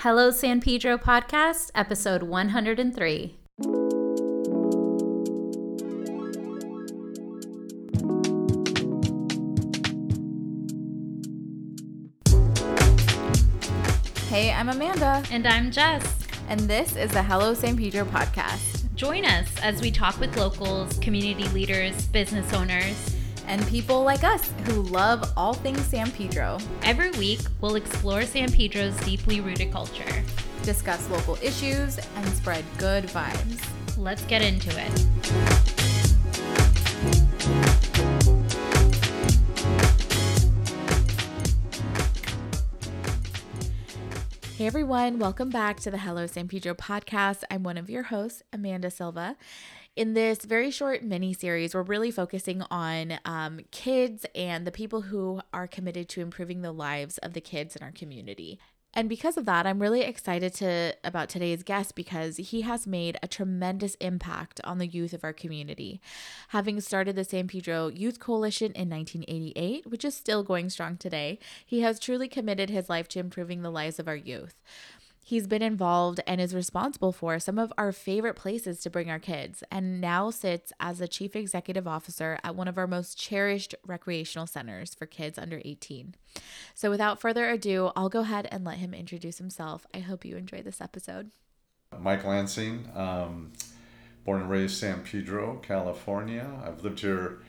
Hello San Pedro podcast, episode 103. Hey, I'm Amanda, And I'm Jess. and this is the Hello San Pedro podcast. Join us as we talk with locals, community leaders, business owners. And people like us who love all things San Pedro, Every week, we'll explore San Pedro's deeply rooted culture. discuss local issues, and spread good vibes. Let's get into it. Hey everyone, welcome back to the Hello San Pedro podcast. I'm one of your hosts, Amanda Silva. In this very short mini series, we're really focusing on um, kids and the people who are committed to improving the lives of the kids in our community. And because of that, I'm really excited to about today's guest because he has made a tremendous impact on the youth of our community. Having started the San Pedro Youth Coalition in 1988, which is still going strong today, he has truly committed his life to improving the lives of our youth. He's been involved and is responsible for some of our favorite places to bring our kids, and now sits as the chief executive officer at one of our most cherished recreational centers for kids under 18. So, without further ado, I'll go ahead and let him introduce himself. I hope you enjoy this episode. Mike Lansing, um, born and raised San Pedro, California. I've lived here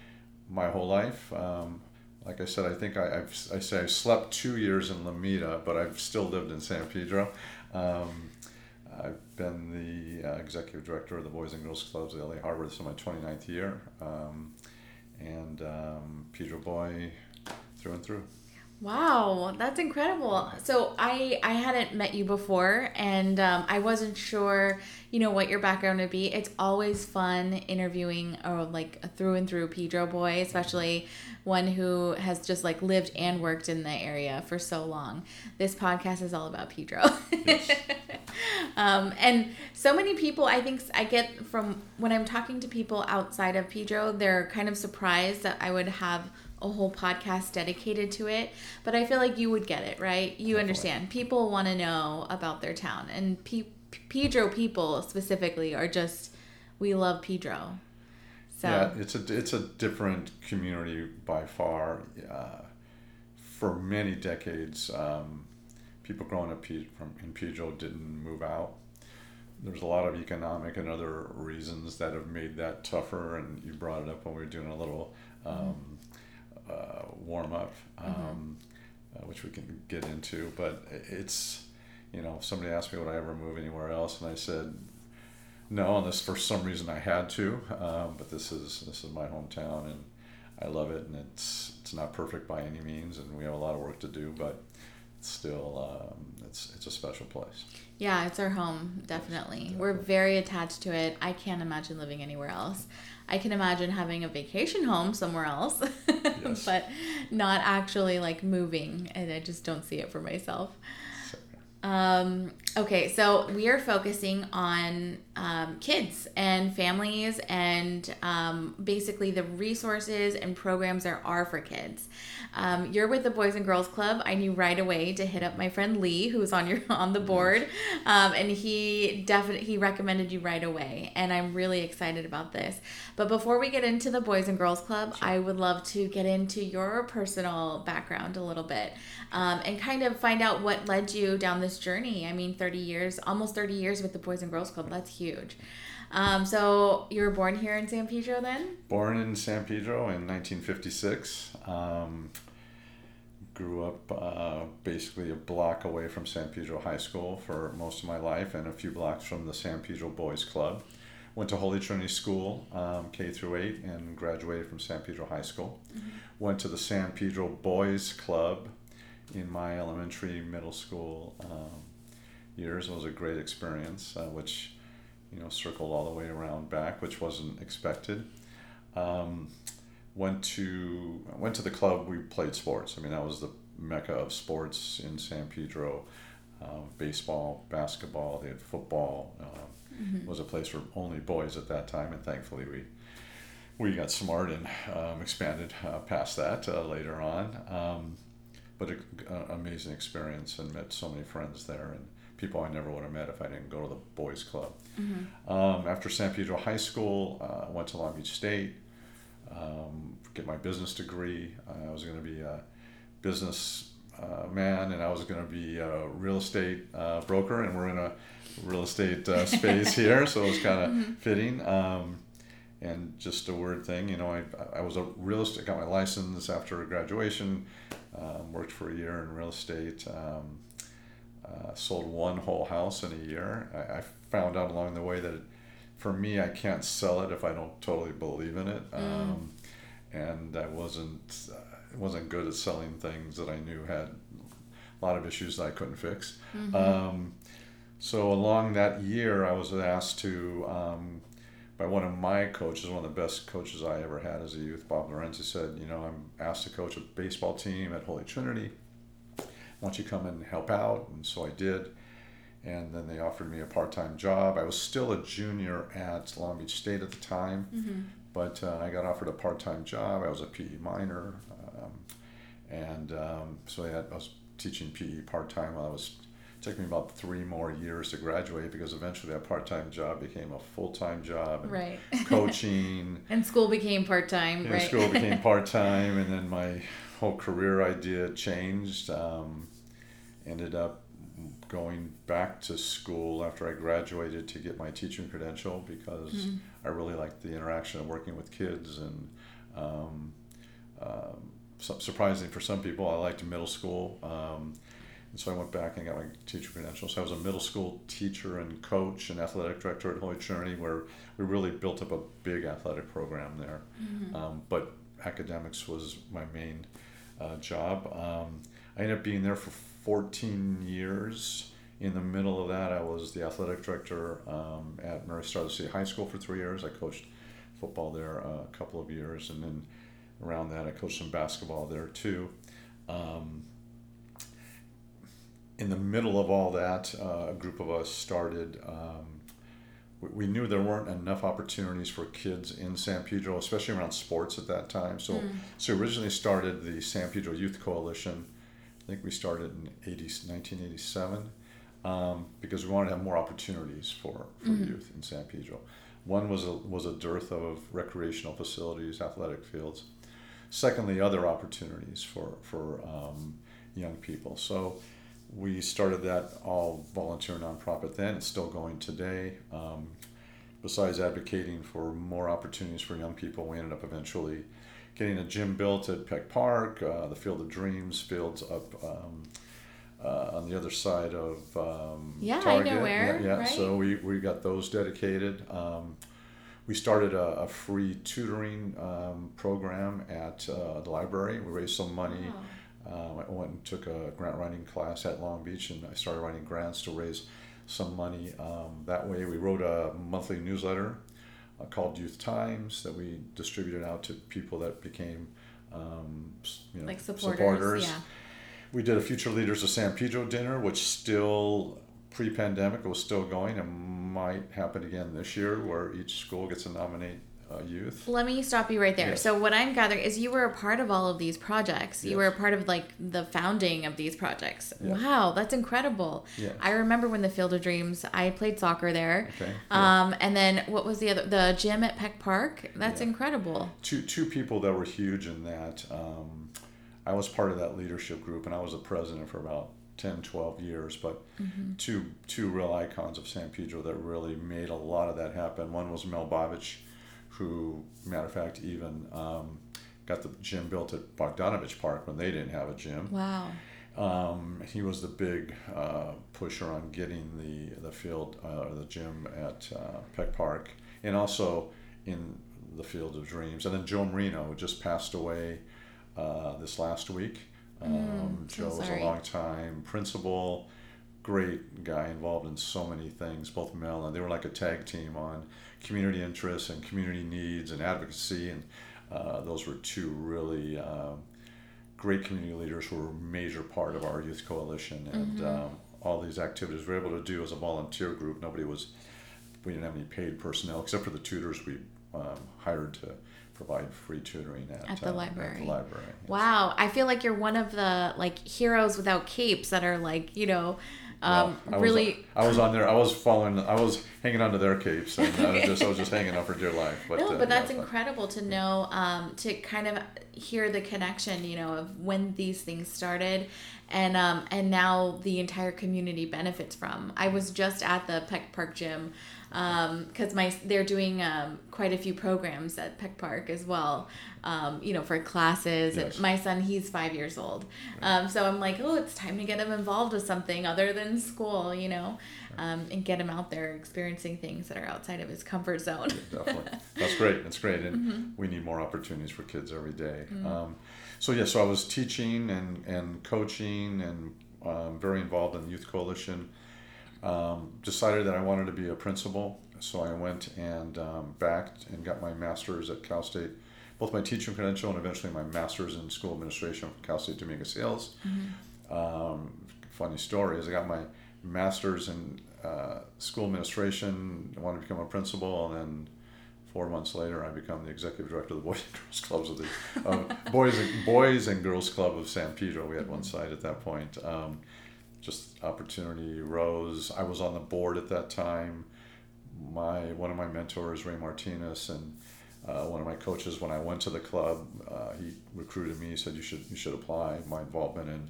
my whole life. Um, like I said, I think I, I've, I say I slept two years in Lomita, but I've still lived in San Pedro. Um, I've been the uh, executive director of the Boys and Girls Clubs of LA Harbor. This is my 29th year. Um, and um, Pedro boy through and through. Wow, that's incredible. So I I hadn't met you before, and um, I wasn't sure, you know, what your background would be. It's always fun interviewing or like a through and through Pedro boy, especially one who has just like lived and worked in the area for so long. This podcast is all about Pedro. um, and so many people, I think I get from when I'm talking to people outside of Pedro, they're kind of surprised that I would have a whole podcast dedicated to it. But I feel like you would get it, right? You understand. People want to know about their town, and P- Pedro people specifically are just we love Pedro. So Yeah, it's a it's a different community by far. Uh, for many decades, um, people growing up from in Pedro didn't move out. There's a lot of economic and other reasons that have made that tougher, and you brought it up when we were doing a little um, uh, warm up, um, uh, which we can get into. But it's you know, somebody asked me would I ever move anywhere else, and I said no, unless for some reason I had to. Um, but this is this is my hometown, and I love it. And it's it's not perfect by any means, and we have a lot of work to do, but it's still um, it's it's a special place. yeah, it's our home, definitely. We're very attached to it. I can't imagine living anywhere else. I can imagine having a vacation home somewhere else, Yes. but not actually like moving. And I just don't see it for myself. Um, okay, so we are focusing on um, kids and families and um, basically the resources and programs there are for kids. Um, you're with the Boys and Girls Club. I knew right away to hit up my friend Lee, who's on your on the board, um, and he definitely he recommended you right away, and I'm really excited about this. But before we get into the Boys and Girls Club, I would love to get into your personal background a little bit um, and kind of find out what led you down this journey. I mean, 30 years, almost 30 years with the Boys and Girls Club. That's huge. Um, so you were born here in San Pedro then? born in San Pedro in 1956. Um, grew up uh, basically a block away from San Pedro High School for most of my life, and a few blocks from the San Pedro Boys Club. Went to Holy Trinity School, um, K through eight, and graduated from San Pedro High School. Went to the San Pedro Boys Club in my elementary, middle school um, years. It was a great experience, uh, which you know circled all the way around back, which wasn't expected. Um, went to went to the club. We played sports. I mean, that was the mecca of sports in San Pedro. Uh, baseball, basketball. They had football. Uh, Was a place for only boys at that time, and thankfully we we got smart and um, expanded uh, past that uh, later on. Um, but an amazing experience and met so many friends there and people I never would have met if I didn't go to the boys club. Um, after San Pedro High School, uh, I went to Long Beach State, um, get my business degree. I was going to be a business uh, man, and I was going to be a real estate uh, broker, and we're in a real estate uh, space here, so it was kind of fitting. Um, and just a weird thing, you know, I, I was a real estate, got my license after graduation, um, worked for a year in real estate, um, uh, sold one whole house in a year. I, I found out along the way that it, for me, I can't sell it if I don't totally believe in it. Um, and I wasn't, uh, wasn't good at selling things that I knew had a lot of issues that I couldn't fix. Um, so along that year, I was asked to, um, by one of my coaches, one of the best coaches I ever had as a youth, Bob Lorenzi, said, you know, I'm asked to coach a baseball team at Holy Trinity. Why don't you come and help out? And so I did. And then they offered me a part-time job. I was still a junior at Long Beach State at the time, but uh, I got offered a part-time job. I was a PE minor, um, and um, so I, had, I was teaching PE part-time while I was it took me about three more years to graduate because eventually that part-time job became a full-time job and Right. coaching And school became part time, yeah, right? school became part-time and then my whole career idea changed um, ended up going back to school after i graduated to get my teaching credential because i really liked the interaction of working with kids and um, um, su- surprisingly for some people i liked middle school um, and so I went back and got my teacher credential. So I was a middle school teacher and coach and athletic director at Holy Trinity, where we really built up a big athletic program there. Um, but academics was my main uh, job. Um, I ended up being there for 14 years. In the middle of that, I was the athletic director um, at Mary Star of the Sea High School for three years. I coached football there uh, a couple of years, and then around that, I coached some basketball there too. Um, in the middle of all that, uh, a group of us started. Um, we, knew there weren't enough opportunities for kids in San Pedro, especially around sports at that time. So, so originally started the San Pedro Youth Coalition. I think we started in 80, 1987 um, because we wanted to have more opportunities for, for youth in San Pedro. One was a, was a dearth of recreational facilities, athletic fields. Secondly, other opportunities for, for um, young people. So we started that all volunteer nonprofit then. It's still going today. Um, besides advocating for more opportunities for young people, we ended up eventually getting a gym built at Peck Park, uh, the Field of Dreams fields up um, uh, on the other side of um, Yeah, I know Target. where, Yeah, yeah. right. so we, we got those dedicated. Um, we started a, a free tutoring um, program at uh, the library. We raised some money. Uh, I went and took a grant writing class at Long Beach, and I started writing grants to raise some money. Um, that way, we wrote a monthly newsletter uh, called Youth Times that we distributed out to people that became, um, you know, Like supporters, yeah. We did a Future Leaders of San Pedro dinner, which still pre-pandemic was still going and might happen again this year, where each school gets to nominate uh, youth. Let me stop you right there. Yes. So what I'm gathering is you were a part of all of these projects. You were a part of like the founding of these projects. Yes. Wow, that's incredible. Yes. I remember when the Field of Dreams. I played soccer there. Okay, Um, and then what was the other? The gym at Peck Park. That's Yeah. incredible. two two people that were huge in that. Um, I was part of that leadership group, and I was the president for about 10, 12 years. But two two real icons of San Pedro that really made a lot of that happen. One was Mel Bovich, who, matter of fact, even um, got the gym built at Bogdanovich Park when they didn't have a gym. Wow. Um, he was the big uh, pusher on getting the the field uh, or the gym at uh, Peck Park, and also in the Field of Dreams. And then Joe Marino, who just passed away uh, this last week. Um, so Joe was a long time principal, great guy involved in so many things. Both Mel and they were like a tag team on community interests and community needs and advocacy, and uh, those were two really. Um, great community leaders who were a major part of our youth coalition and Mm-hmm. um, all these activities we were able to do as a volunteer group nobody was we didn't have any paid personnel except for the tutors we um, hired to provide free tutoring at, At the um, library. at the library Wow, I feel like you're one of the like heroes without capes that are like, you know, Um, Well, I really, was, I was on there. I was following. I was hanging onto their capes, and I was just, I was just hanging on for dear life. But no, uh, but that's incredible to know, um, to kind of hear the connection, you know, of when these things started, and um, and now the entire community benefits from. I was just at the Peck Park gym, because my they're doing um, quite a few programs at Peck Park as well, um, you know, for classes. Yes. And my son, he's five years old, um, so I'm like, oh, it's time to get him involved with something other than school, you know, um, and get him out there experiencing things that are outside of his comfort zone. definitely. That's great. That's great, and Mm-hmm. we need more opportunities for kids every day. Um, so yeah, so I was teaching and and coaching and um, very involved in the youth coalition. Um, decided that I wanted to be a principal, so I went and um, backed and got my master's at Cal State, both my teaching credential and eventually my master's in school administration from Cal State Dominguez Hills. Um, funny story is I got my master's in uh, school administration. I wanted to become a principal, and then four months later, I become the executive director of the Boys and Girls Clubs of the uh, Boys and Boys and Girls Club of San Pedro. We had one side at that point. Um, just opportunity rose. I was on the board at that time. My one of my mentors, Ray Martinez, and uh, one of my coaches when I went to the club, uh, he recruited me. He said you should you should apply. My involvement in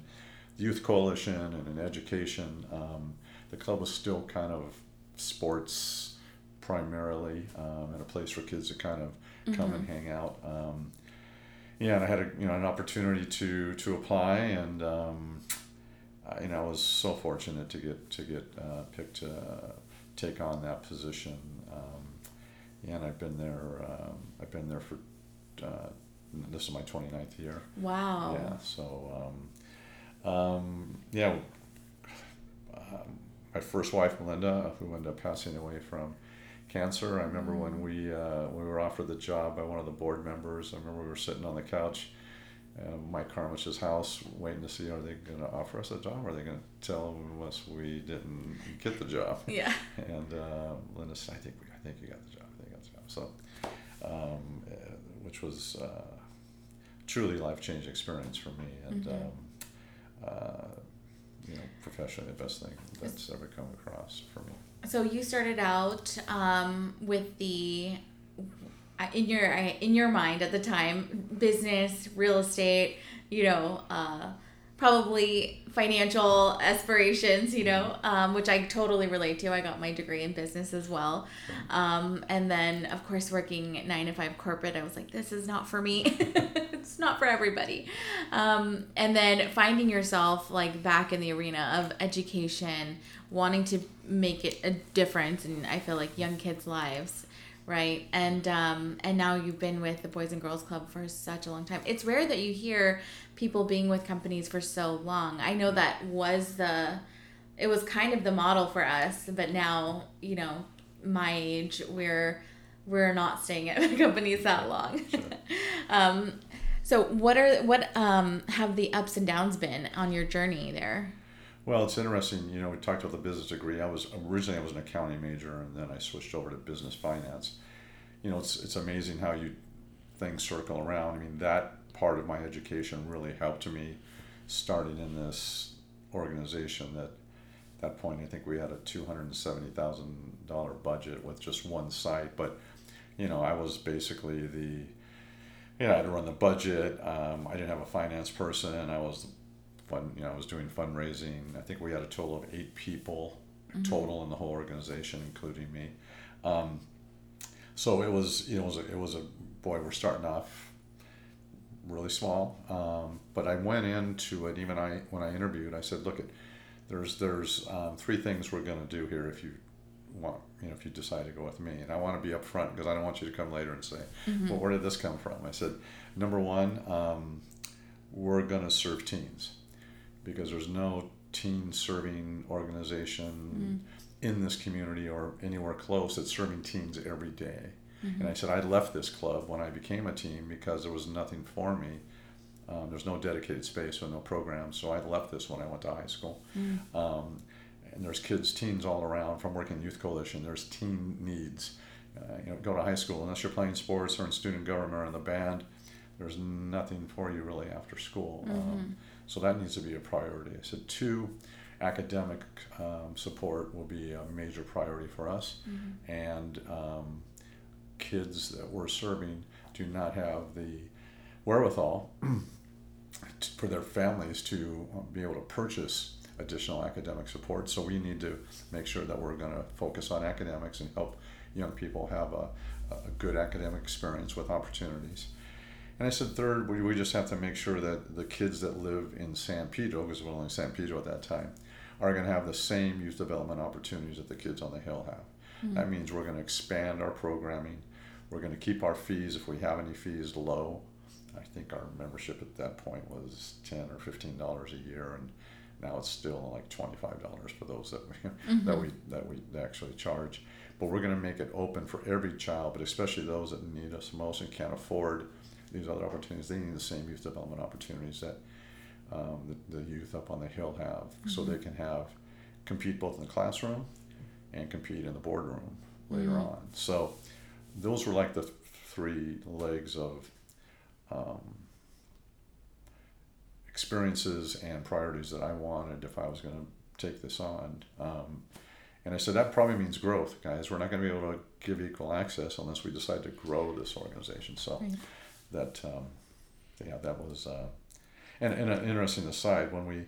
the youth coalition and in education. Um, the club was still kind of sports primarily, um, and a place for kids to kind of come and hang out. Um, yeah, and I had a you know an opportunity to to apply, and um, I, you know I was so fortunate to get to get uh, picked to take on that position. Um, and I've been there. Um, I've been there for. Uh, this is my 29th year. Wow. Yeah. So, um, um, yeah. Um, my first wife, Melinda, who ended up passing away from cancer. I remember when we uh, we were offered the job by one of the board members. I remember we were sitting on the couch, uh, Mike Carmich's house, waiting to see are they going to offer us a job? Or are they going to tell us we didn't get the job? Yeah. And uh, Linda said, "I think we, I think you got the job. I think you got the job." So, um, uh, which was uh, truly life changing experience for me, and Mhm. um, uh, you know, professionally the best thing that's ever come across for me. So you started out um, with the in your in your mind at the time business, real estate, you know, uh, probably financial aspirations, you know, um, which I totally relate to. I got my degree in business as well, um, and then of course working nine to five corporate. I was like, this is not for me. it's not for everybody. Um, and then finding yourself like back in the arena of education, wanting to make it a difference, and I feel like young kids' lives, right? And um, and now you've been with the Boys and Girls Club for such a long time. It's rare that you hear people being with companies for so long. I know that was the it was kind of the model for us, but now you know my age we're we're not staying at companies that long. um, so what are what um, have the ups and downs been on your journey there? Well, it's interesting. You know, we talked about the business degree. I was originally I was an accounting major, and then I switched over to business finance. You know, it's it's amazing how you things circle around. I mean, that part of my education really helped me starting in this organization. That at that point, I think we had a two hundred and seventy thousand dollar budget with just one site, but you know, I was basically the you know, I had to run the budget. Um, I didn't have a finance person. I was fun, you know, I was doing fundraising. I think we had a total of eight people total in the whole organization, including me. Um, so it was, you know, it was a, it was a boy. We're starting off really small, um, but I went into it. Even I, when I interviewed, I said, "Look, at there's there's um, three things we're going to do here if you want, you know, if you decide to go with me, and I want to be upfront because I don't want you to come later and say, well, where did this come from? I said, number one, um, we're going to serve teens because there's no teen serving organization in this community or anywhere close that's serving teens every day. And I said, I left this club when I became a teen because there was nothing for me. Um, there's no dedicated space or no program, so I left this when I went to high school. Um, and there's kids, teens all around from working in youth coalition. There's teen needs. Uh, you know, go to high school unless you're playing sports or in student government or in the band. There's nothing for you really after school. Um, so that needs to be a priority. I said two, academic um, support will be a major priority for us, and um, kids that we're serving do not have the wherewithal for their families to uh, be able to purchase additional academic support. So we need to make sure that we're going to focus on academics and help young people have a, a good academic experience with opportunities. And I said, third, we, we just have to make sure that the kids that live in San Pedro, because we're only San Pedro at that time, are going to have the same youth development opportunities that the kids on the Hill have. Mm-hmm. That means we're going to expand our programming. We're going to keep our fees, if we have any fees, low. I think our membership at that point was ten or fifteen dollars a year, and now it's still like twenty five dollars for those that we mm-hmm. that we that we actually charge. But we're going to make it open for every child, but especially those that need us most and can't afford these other opportunities. They need the same youth development opportunities that um, the, the youth up on the hill have, so they can have compete both in the classroom and compete in the boardroom later on. So those were like the th- three legs of um, experiences and priorities that I wanted if I was going to take this on. Um, and I said that probably means growth, guys. We're not going to be able to give equal access unless we decide to grow this organization. So Right. That um, yeah, that was uh, and, and an interesting aside when we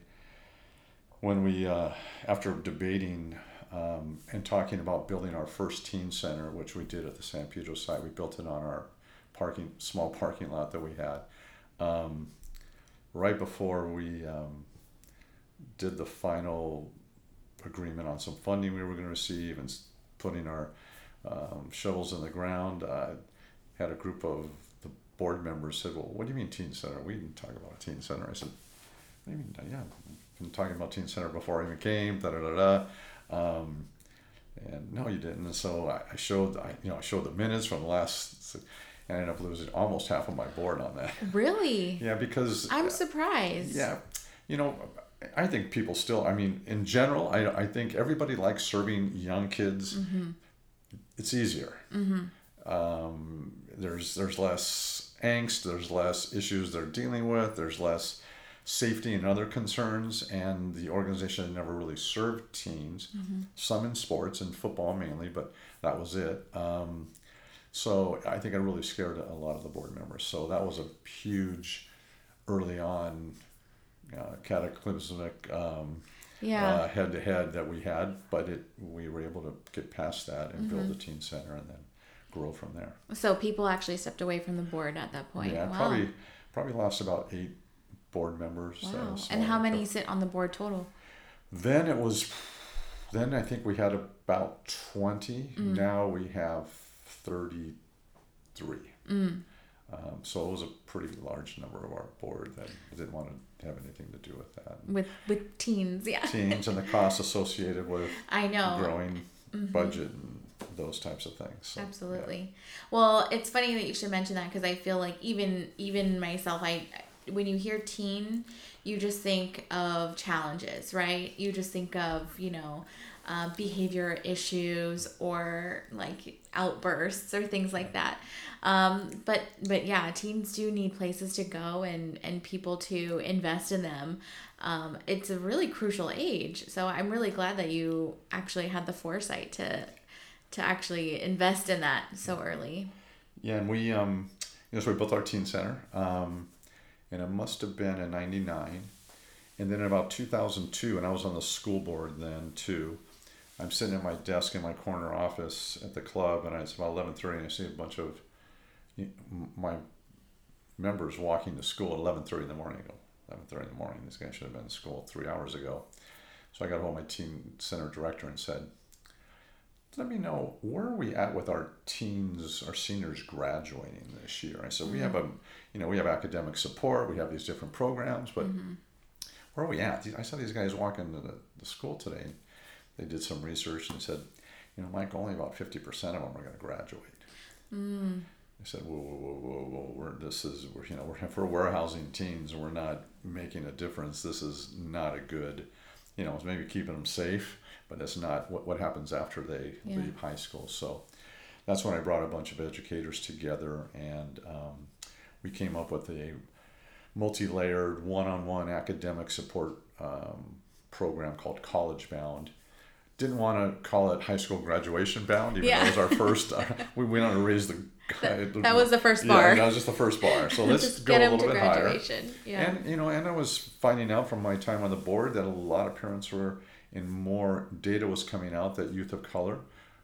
when we uh, after debating um, and talking about building our first teen center, which we did at the San Pedro site, we built it on our parking small parking lot that we had. Um, right before we um, did the final agreement on some funding we were going to receive and putting our um, shovels in the ground, uh, had a group of board members said, "Well, what do you mean teen center? We didn't talk about a teen center." I said, "What do you mean? Yeah, I've been talking about teen center before I even came." Da da da da. Um, and no, you didn't. And so I, I showed, I, you know, I showed the minutes from the last, and I ended up losing almost half of my board on that. Really? Yeah, because I'm surprised. yeah, you know, I think people still. I mean, in general, I I think everybody likes serving young kids. It's easier. Um, there's there's less angst. There's less issues they're dealing with. There's less safety and other concerns. And the organization never really served teens. Some in sports and football mainly, but that was it. Um, so I think I really scared a lot of the board members. So that was a huge, early on, uh, cataclysmic um, Yeah. uh, head-to-head that we had. But it we were able to get past that and build a teen center and then grow from there. so people actually stepped away from the board at that point. Yeah, wow. probably probably lost about eight board members. Wow. And how many sit on the board total? Then it was. Then I think we had about twenty. Mm. Now we have thirty-three. Mm. Um, so it was a pretty large number of our board that didn't want to have anything to do with that. With with teens, yeah. Teams and the costs associated with I know. growing budget and those types of things. So, yeah. Absolutely. Well, it's funny that you should mention that because I feel like even even myself, I when you hear teen, you just think of challenges, right? You just think of you know uh, behavior issues or like outbursts or things like that. Um, but but yeah, teens do need places to go and and people to invest in them. Um, it's a really crucial age, so I'm really glad that you actually had the foresight to to actually invest in that so early. Yeah, and we um, you know, so we built our teen center, um, and it must have been in '99, and then in about 2002, and I was on the school board then too. I'm sitting at my desk in my corner office at the club, and it's about 11:30, and I see a bunch of my members walking to school at 11:30 in the morning. I go, 11:30 in the morning. This guy should have been in school three hours ago. So I got hold of my teen center director and said, let me know where are we at with our teens, our seniors graduating this year. I said we have a, mm-hmm. you know, we have academic support, we have these different programs, but mm-hmm. where are we at? I saw these guys walking to the, the school today. They did some research and said, you know, Mike, only about fifty percent of them are going to graduate. Mm. I said, whoa, whoa, whoa, whoa, whoa. We're, this is, we're, you know, we're, if we're warehousing teens, we're not making a difference. This is not a good, you know, maybe keeping them safe, but it's not what, what happens after they Yeah. leave high school. So that's when I brought a bunch of educators together and um, we came up with a multi-layered one-on-one academic support um, program called College Bound. Didn't want to call it high school graduation bound, even Yeah. though it was our first. Uh, we went on to raise the. That was the first bar. Yeah, that was just the first bar. So let's go get a little bit higher. graduation. Yeah. And you know, and I was finding out from my time on the board that a lot of parents were, and more data was coming out that youth of color,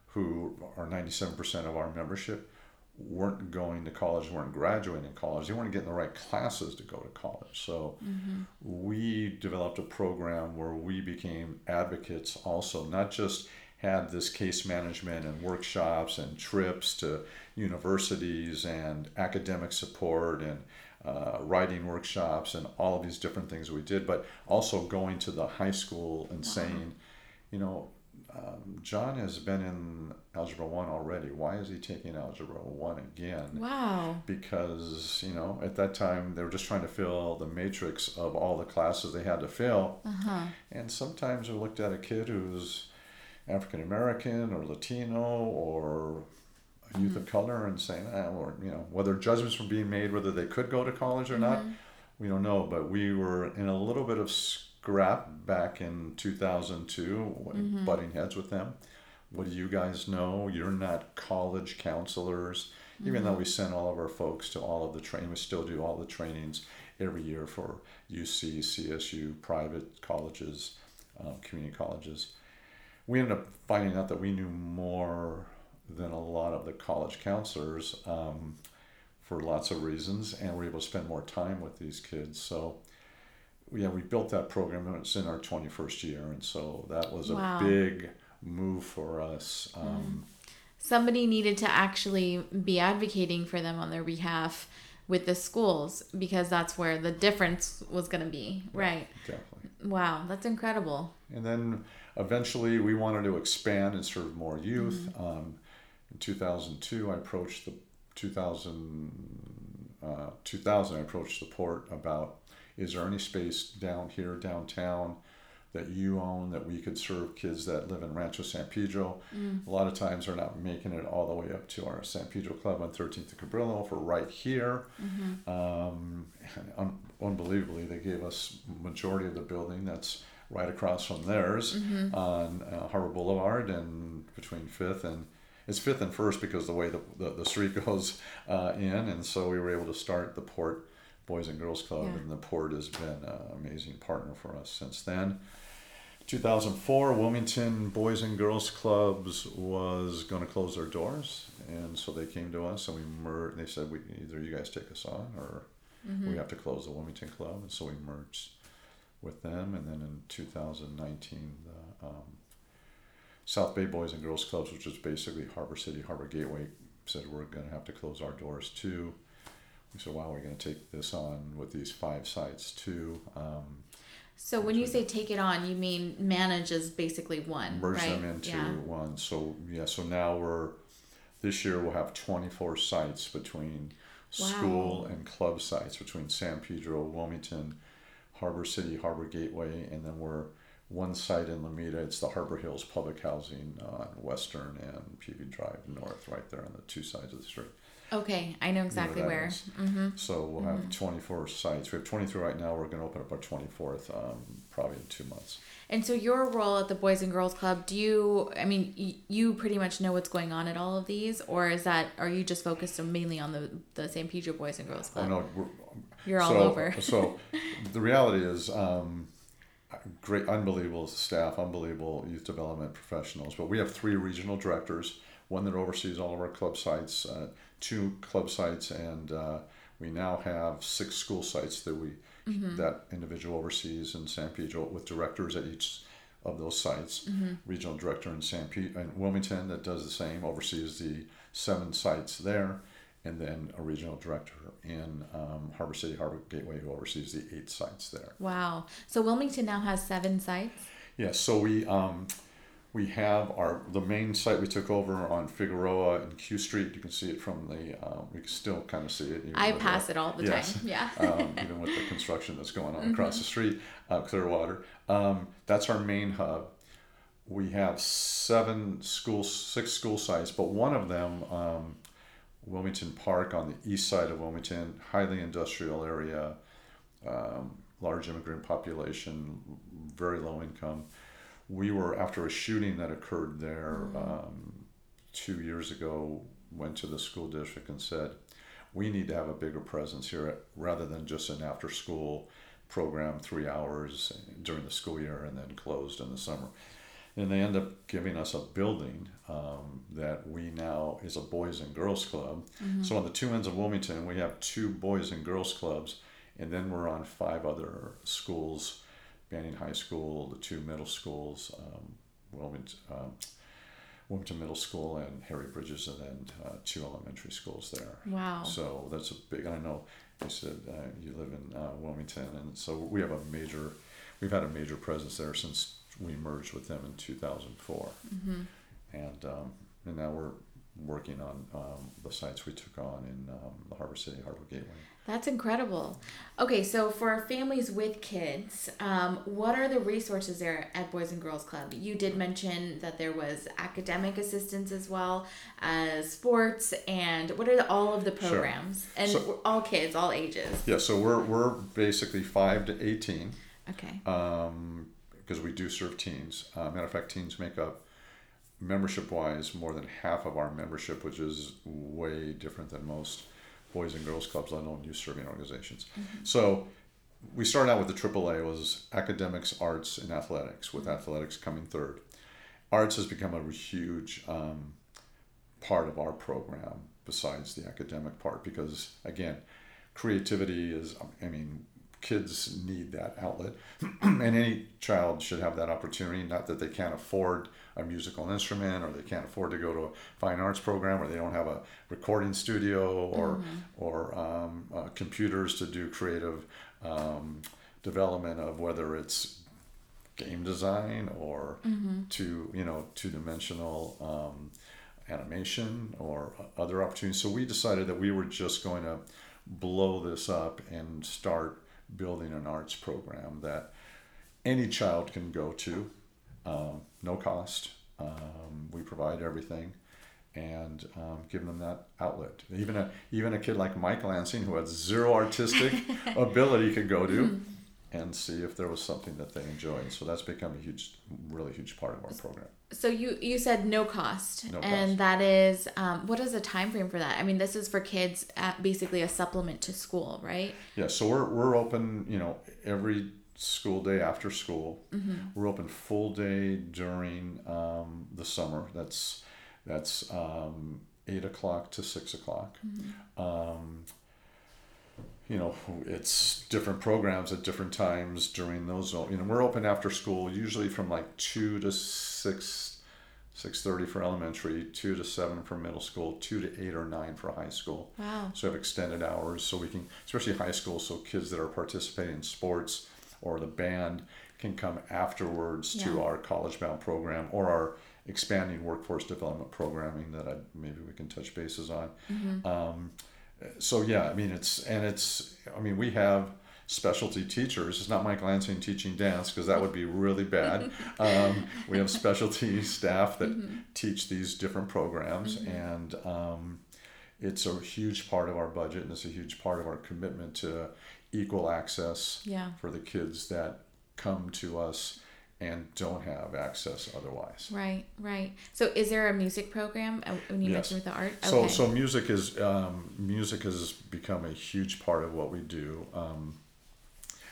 who are ninety seven percent of our membership, weren't going to college, weren't graduating college, they weren't getting the right classes to go to college. So mm-hmm. we developed a program where we became advocates also, not just had this case management and workshops and trips to universities and academic support and uh, writing workshops and all of these different things we did, but also going to the high school and saying, you know, um, John has been in Algebra 1 already. Why is he taking Algebra 1 again? wow. because you know at that time they were just trying to fill the matrix of all the classes they had to fill Uh-huh. and sometimes we looked at a kid who's african american or latino or youth of color and saying ah, or you know whether judgments were being made whether they could go to college or not we don't know. But we were in a little bit of scrap back in 2002 when butting heads with them. What do you guys know? You're not college counselors. Even though we send all of our folks to all of the training we still do all the trainings every year for uc csu private colleges um, community colleges. We ended up finding out that we knew more than a lot of the college counselors um, for lots of reasons and we're able to spend more time with these kids so yeah we built that program and it's in our 21st year and so that was a Wow. big move for us um, Somebody needed to actually be advocating for them on their behalf with the schools because that's where the difference was going to be. Right. definitely Wow. That's incredible. And then eventually we wanted to expand and serve more youth. Um, in 2002, I approached the 2000, uh, 2000, I approached the port about is there any space down here downtown that you own that we could serve kids that live in Rancho San Pedro? A lot of times they're not making it all the way up to our San Pedro Club on 13th and Cabrillo for right here. Um, and un- unbelievably, they gave us majority of the building that's right across from theirs on uh, Harbor Boulevard and between Fifth and it's Fifth and First because the way the, the, the street goes uh, in, and so we were able to start the Port Boys and Girls Club, Yeah. and the Port has been an amazing partner for us since then. 2004, Wilmington Boys and Girls Clubs was going to close their doors, and so they came to us and we mer- They said, "We either you guys take us on, or we have to close the Wilmington Club," and so we merged with them. And then in 2019, the um, South Bay Boys and Girls Clubs, which is basically Harbor City, Harbor Gateway, said we're going to have to close our doors too. We said, "Wow, we're going to take this on with these five sites too." Um, So when you say take it on, you mean manage is basically one, merge right? them into yeah. one. So yeah, so now we're this year we'll have 24 sites between school and club sites between San Pedro, Wilmington, Harbor City, Harbor Gateway, and then we're one site in Lomita. It's the Harbor Hills Public Housing on Western and PV Drive North, right there on the two sides of the street. Okay, I know exactly that where. is. Mm-hmm. So we'll have 24 sites. We have 23 right now. We're going to open up our 24th um, probably in two months. And so your role at the Boys and Girls Club, do you? I mean, y- you pretty much know what's going on at all of these, or is that are you just focused mainly on the the San Pedro Boys and Girls Oh Club? no, we're, You're all so, over. so the reality is, um, great, unbelievable staff, unbelievable youth development professionals. But we have three regional directors, one that oversees all of our club sites, uh, two club sites, and uh, we now have six school sites that we Mm-hmm. that individual oversees in San Pedro with directors at each of those sites. Mm-hmm. Regional director in San Pe- in Wilmington that does the same, oversees the seven sites there, and then a regional director in um, Harbor City, Harbor Gateway, who oversees the eight sites there. Wow. So Wilmington now has seven sites. Yeah, so we um, we have our the main site we took over on Figueroa and Q Street. You can see it from the um, we can still kind of see it. I pass it all the Yes. time. Yeah. um, even with the construction that's going on across the street, uh, Clearwater. Um, that's our main hub. We have seven schools, six school sites, but one of them, um, Wilmington Park on the east side of Wilmington, highly industrial area, um, large immigrant population, very low income. We were after a shooting that occurred there um, two years ago. Went to the school district and said, "We need to have a bigger presence here, rather than just an after-school program, three hours during the school year and then closed in the summer." And they end up giving us a building um, that we now is a boys and girls club. So on the two ends of Wilmington, we have two boys and girls clubs, and then we're on five other schools: Banning High School, the two middle schools, um, Wilmington, um, Wilmington Middle School, and Harry Bridges, and then uh, two elementary schools there. Wow. So that's a big. I know you said uh, you live in uh, Wilmington, and so we have a major. We've had a major presence there since we merged with them in 2004, Mm-hmm. and um, and now we're working on um, the sites we took on in um, the Harbor City Harbor Gateway. That's incredible. Okay, so for families with kids, um, what are the resources there at Boys and Girls Club? You did mention that there was academic assistance as well as sports, and what are the, all of the programs? Sure. And So- all kids, all ages. Yeah, so we're we're basically five to 18. Okay. um, because we do serve teens. Uh, matter of fact, teens make up membership wise more than half of our membership, which is way different than most boys and girls clubs, let alone youth serving organizations. So we started out with the AAA was academics, arts, and athletics, with athletics coming third. Arts has become a huge um, part of our program besides the academic part because again creativity is i mean kids need that outlet. And any child should have that opportunity not that they can't afford a musical instrument or they can't afford to go to a fine arts program or they don't have a recording studio or or um, uh, computers to do creative um, development of whether it's game design or to you know two dimensional um, animation or other opportunities. So we decided that we were just going to blow this up and start building an arts program that any child can go to, um, no cost. Um, we provide everything. And um, giving them that outlet. Even a even a kid like Mike Lansing, who has zero artistic ability, could go to and see if there was something that they enjoyed. So that's become a huge, really huge part of our program. So you you said no cost, No and cost. that is um, what is the time frame for that? I mean, this is for kids at basically a supplement to school, right? Yeah, so we're, we're open, you know, every school day after school. We're open full day during um, the summer. That's that's um, eight o'clock to six o'clock. Um, you know, it's different programs at different times during those. You know, we're open after school, usually from like two to six, six thirty for elementary, two to seven for middle school, two to eight or nine for high school. Wow. So we have extended hours, so we can, especially high school, so kids that are participating in sports or the band can come afterwards to our college-bound program or our expanding workforce development programming that I, maybe we can touch bases on. Um, so yeah, I mean it's and it's I mean we have specialty teachers. It's not Mike Lansing teaching dance because that would be really bad. um, we have specialty staff that teach these different programs, and um, it's a huge part of our budget, and it's a huge part of our commitment to equal access Yeah. for the kids that come to us and don't have access otherwise. Right, right. So, is there a music program uh, when you Yes. mentioned with the art? So, so music is um, music has become a huge part of what we do. Um,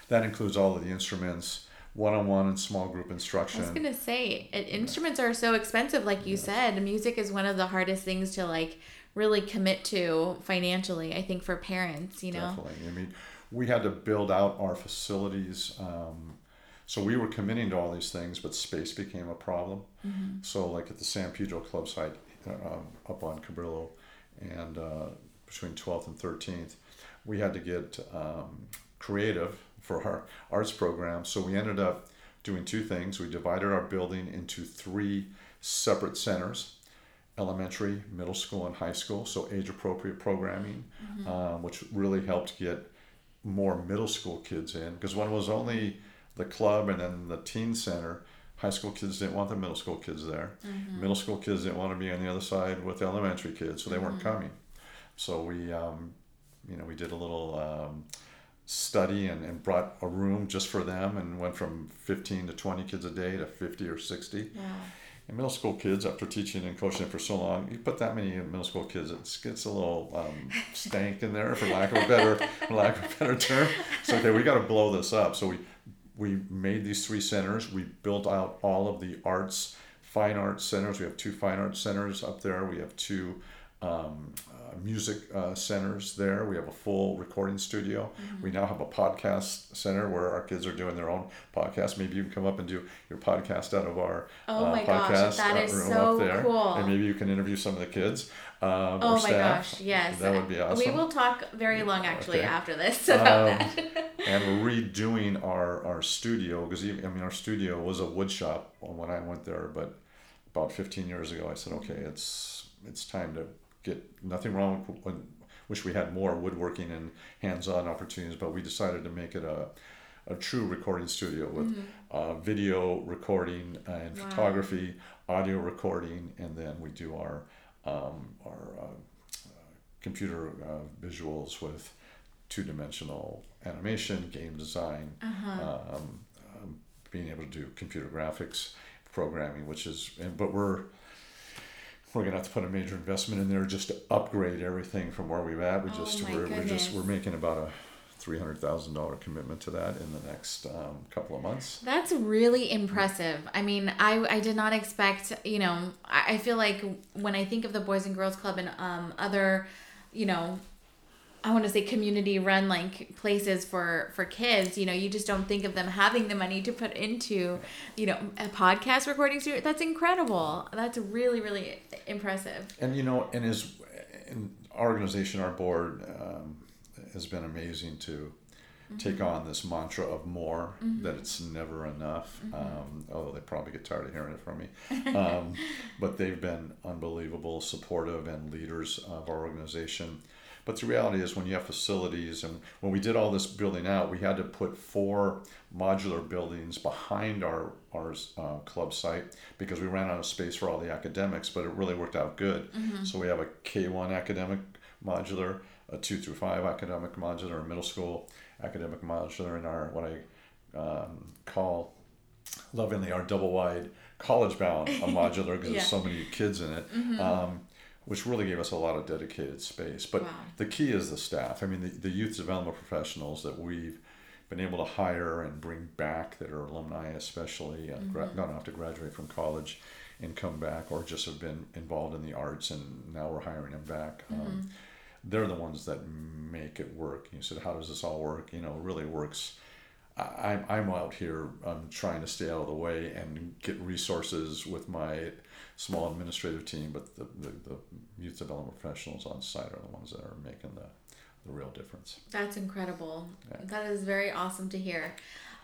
that includes all of the instruments, one-on-one and small group instruction. I was gonna say, instruments are so expensive. Like you said, music is one of the hardest things to like really commit to financially. I think for parents, you know. Definitely. I mean, we had to build out our facilities. Um, so we were committing to all these things, but space became a problem. So, like at the San Pedro Club site uh, um, up on Cabrillo and uh, between 12th and 13th, we had to get um, creative for our arts program. So, we ended up doing two things. We divided our building into three separate centers elementary, middle school, and high school. So, age appropriate programming, um, which really helped get more middle school kids in because when it was only the club and then the teen center high school kids didn't want the middle school kids there middle school kids didn't want to be on the other side with the elementary kids so they weren't coming so we um, you know we did a little um, study and, and brought a room just for them and went from 15 to 20 kids a day to 50 or 60. Wow. And middle school kids, after teaching and coaching for so long, you put that many middle school kids, it gets a little um, stank in there, for lack of a better, for lack of a better term. So okay, we got to blow this up. So we we made these three centers. We built out all of the arts, fine arts centers. We have two fine arts centers up there. We have two um, uh, music uh, centers there. We have a full recording studio. Mm-hmm. We now have a podcast center where our kids are doing their own podcast. Maybe you can come up and do your podcast out of our oh uh, my podcast gosh, that uh, is room so up there. cool. And maybe you can interview some of the kids. Um, Oh my staff. gosh, yes. That would be awesome. We will talk very long actually Okay. after this about Um, that. and we're redoing our, our studio because I mean our studio was a wood shop when I went there, but about 15 years ago I said okay it's it's time to get nothing wrong with when wish we had more woodworking and hands-on opportunities, but we decided to make it a a true recording studio with uh, video recording and Wow. photography, audio recording, and then we do our um, our uh, computer uh, visuals with two-dimensional animation, game design, um, um, being able to do computer graphics programming, which is, and, but we're we're gonna have to put a major investment in there just to upgrade everything from where we're at. We Oh just we're, we're just we're making about a three hundred thousand dollar commitment to that in the next um, couple of months. That's really impressive. I mean, I, I did not expect, you know, I, feel like when I think of the Boys and Girls Club and um, other, you know, I want to say community run like places for for kids, you know, you just don't think of them having the money to put into, you know, a podcast recording studio. That's incredible. That's really really impressive. And you know, and his and our organization, our board, um, has been amazing to take on this mantra of more. That it's never enough. Um, although they probably get tired of hearing it from me, um, but they've been unbelievable, supportive, and leaders of our organization. But the reality is, when you have facilities, and when we did all this building out, we had to put four modular buildings behind our our uh, club site because we ran out of space for all the academics. But it really worked out good. So we have a K one academic modular, a two through five academic modular, a middle school academic modular, and our what I um, call lovingly our double wide college bound a modular because Yeah. there's so many kids in it. Um, which really gave us a lot of dedicated space. But Wow. the key is the staff. I mean, the, the youth development professionals that we've been able to hire and bring back that are alumni, especially, and gra- don't have to graduate from college and come back, or just have been involved in the arts, and now we're hiring them back. Um, they're the ones that make it work. You said, how does this all work? You know, it really works. I, I'm, I'm out here. I'm trying to stay out of the way and get resources with my small administrative team, but the, the, the youth development professionals on site are the ones that are making the, the real difference. That's incredible. Yeah. That is very awesome to hear.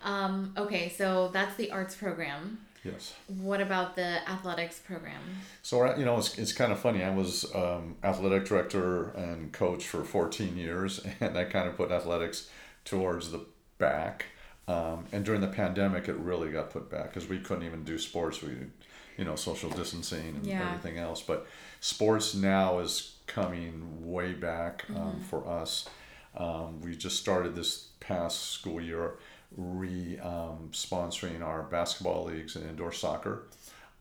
Um, okay, so that's the arts program. Yes. What about the athletics program? So you know, it's, it's kind of funny. I was um, athletic director and coach for 14 years, and I kind of put athletics towards the back. Um, and during the pandemic, it really got put back because we couldn't even do sports. We, you know, social distancing and Yeah. everything else. But sports now is coming way back um, for us. Um, we just started this past school year re um, sponsoring our basketball leagues and indoor soccer.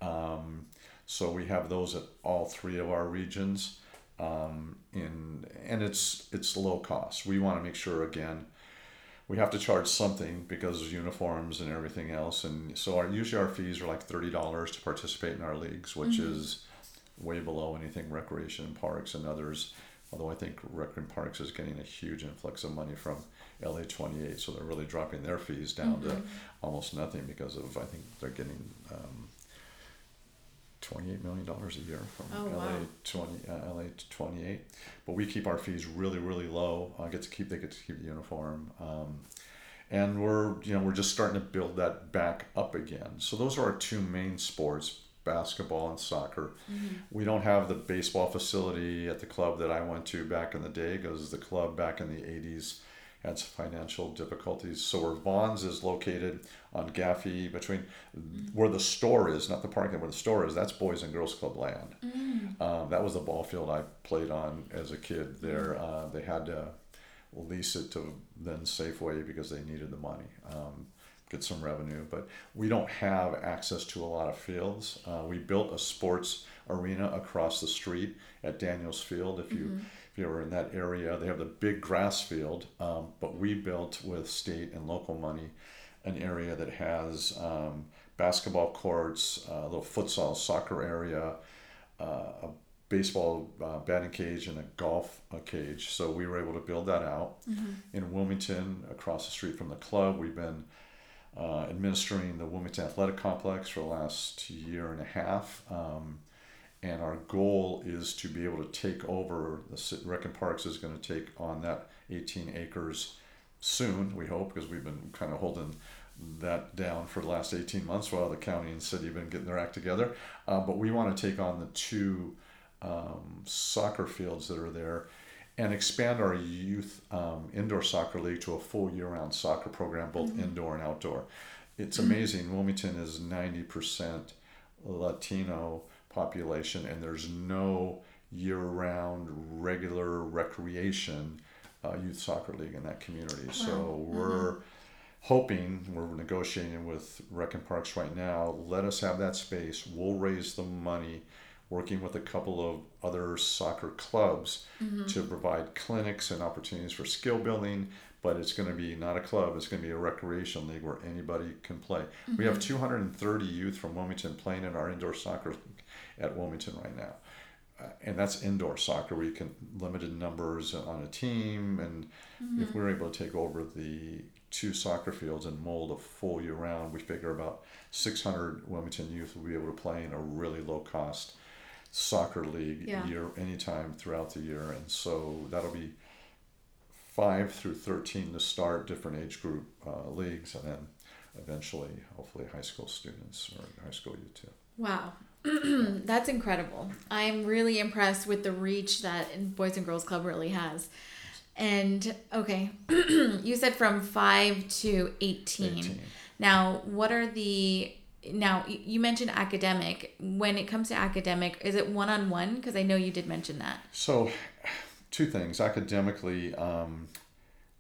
Um, so we have those at all three of our regions, um, in and it's it's low cost. We want to make sure again, we have to charge something because of uniforms and everything else, and so our usually our fees are like thirty dollars to participate in our leagues, which is way below anything recreation parks and others. Although I think recreation Parks is getting a huge influx of money from LA 28, so they're really dropping their fees down to almost nothing because of I think they're getting um, 28 million dollars a year from Oh, LA wow. 20 uh, LA 28. But we keep our fees really really low. I get to keep they get to keep the uniform. Um, and we're you know we're just starting to build that back up again. So those are our two main sports, basketball and soccer. We don't have the baseball facility at the club that I went to back in the day because the club back in the 80s had some financial difficulties. So where Vons is located on Gaffey between where the store is, not the parking where the store is, that's Boys and Girls Club land. Um, that was the ball field I played on as a kid there. Uh, they had to lease it to then Safeway because they needed the money. Um, get some revenue, but we don't have access to a lot of fields. Uh, we built a sports arena across the street at Daniels Field. If you if you were in that area, they have the big grass field, um, but we built with state and local money an area that has um, basketball courts, a little futsal soccer area, uh, a baseball uh, batting cage, and a golf uh, cage. So we were able to build that out. In Wilmington, across the street from the club, we've been uh, administering the Wilmington Athletic Complex for the last year and a half. Um, and our goal is to be able to take over the Ci- Rec and Parks is going to take on that 18 acres soon. We hope because we've been kind of holding that down for the last 18 months while the county and city have been getting their act together. Uh, but we want to take on the two um, soccer fields that are there and expand our youth um, indoor soccer league to a full year-round soccer program, both indoor and outdoor. It's amazing. Wilmington is 90% Latino population, and there's no year-round regular recreation uh, youth soccer league in that community. So we're mm-hmm. hoping we're negotiating with Rec and Parks right now. Let us have that space. We'll raise the money, working with a couple of other soccer clubs mm-hmm. to provide clinics and opportunities for skill building. But it's going to be not a club; it's going to be a recreation league where anybody can play. We have mm-hmm. 230 youth from Wilmington playing in our indoor soccer at Wilmington right now. Uh, and that's indoor soccer where you can limited numbers on a team and if we're able to take over the two soccer fields and mold a full year round we figure about 600 wilmington youth will be able to play in a really low cost soccer league Yeah. year anytime throughout the year and so that'll be 5 through 13 to start different age group uh, leagues and then eventually hopefully high school students or high school youth too Wow. That's incredible. I'm really impressed with the reach that Boys and Girls Club really has. And okay, you said from 5 to 18. 18. Now, what are the now you mentioned academic. When it comes to academic, is it one-on-one because I know you did mention that. So, two things academically. Um,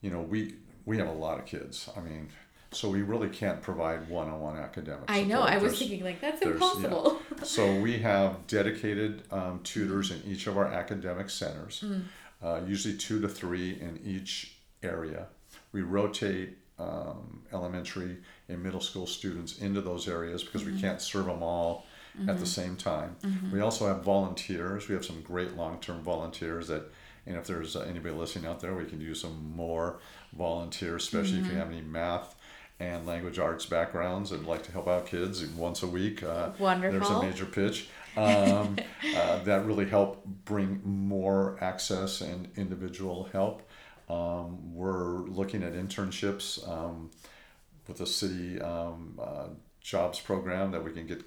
you know, we we have a lot of kids. I mean, so we really can't provide one-on-one academic. I know. support. I was There's- thinking like that's there's- yeah. impossible. so we have dedicated um, tutors in each of our academic centers, uh, usually two to three in each area. We rotate um, elementary and middle school students into those areas because we can't serve them all at the same time. We also have volunteers. We have some great long-term volunteers that, and if there's anybody listening out there, we can use some more volunteers, especially if you have any math and language arts backgrounds and like to help out kids once a week. Uh, There's a major pitch. Um, uh, that really help bring more access and individual help. Um, we're looking at internships um, with the city um, uh, jobs program that we can get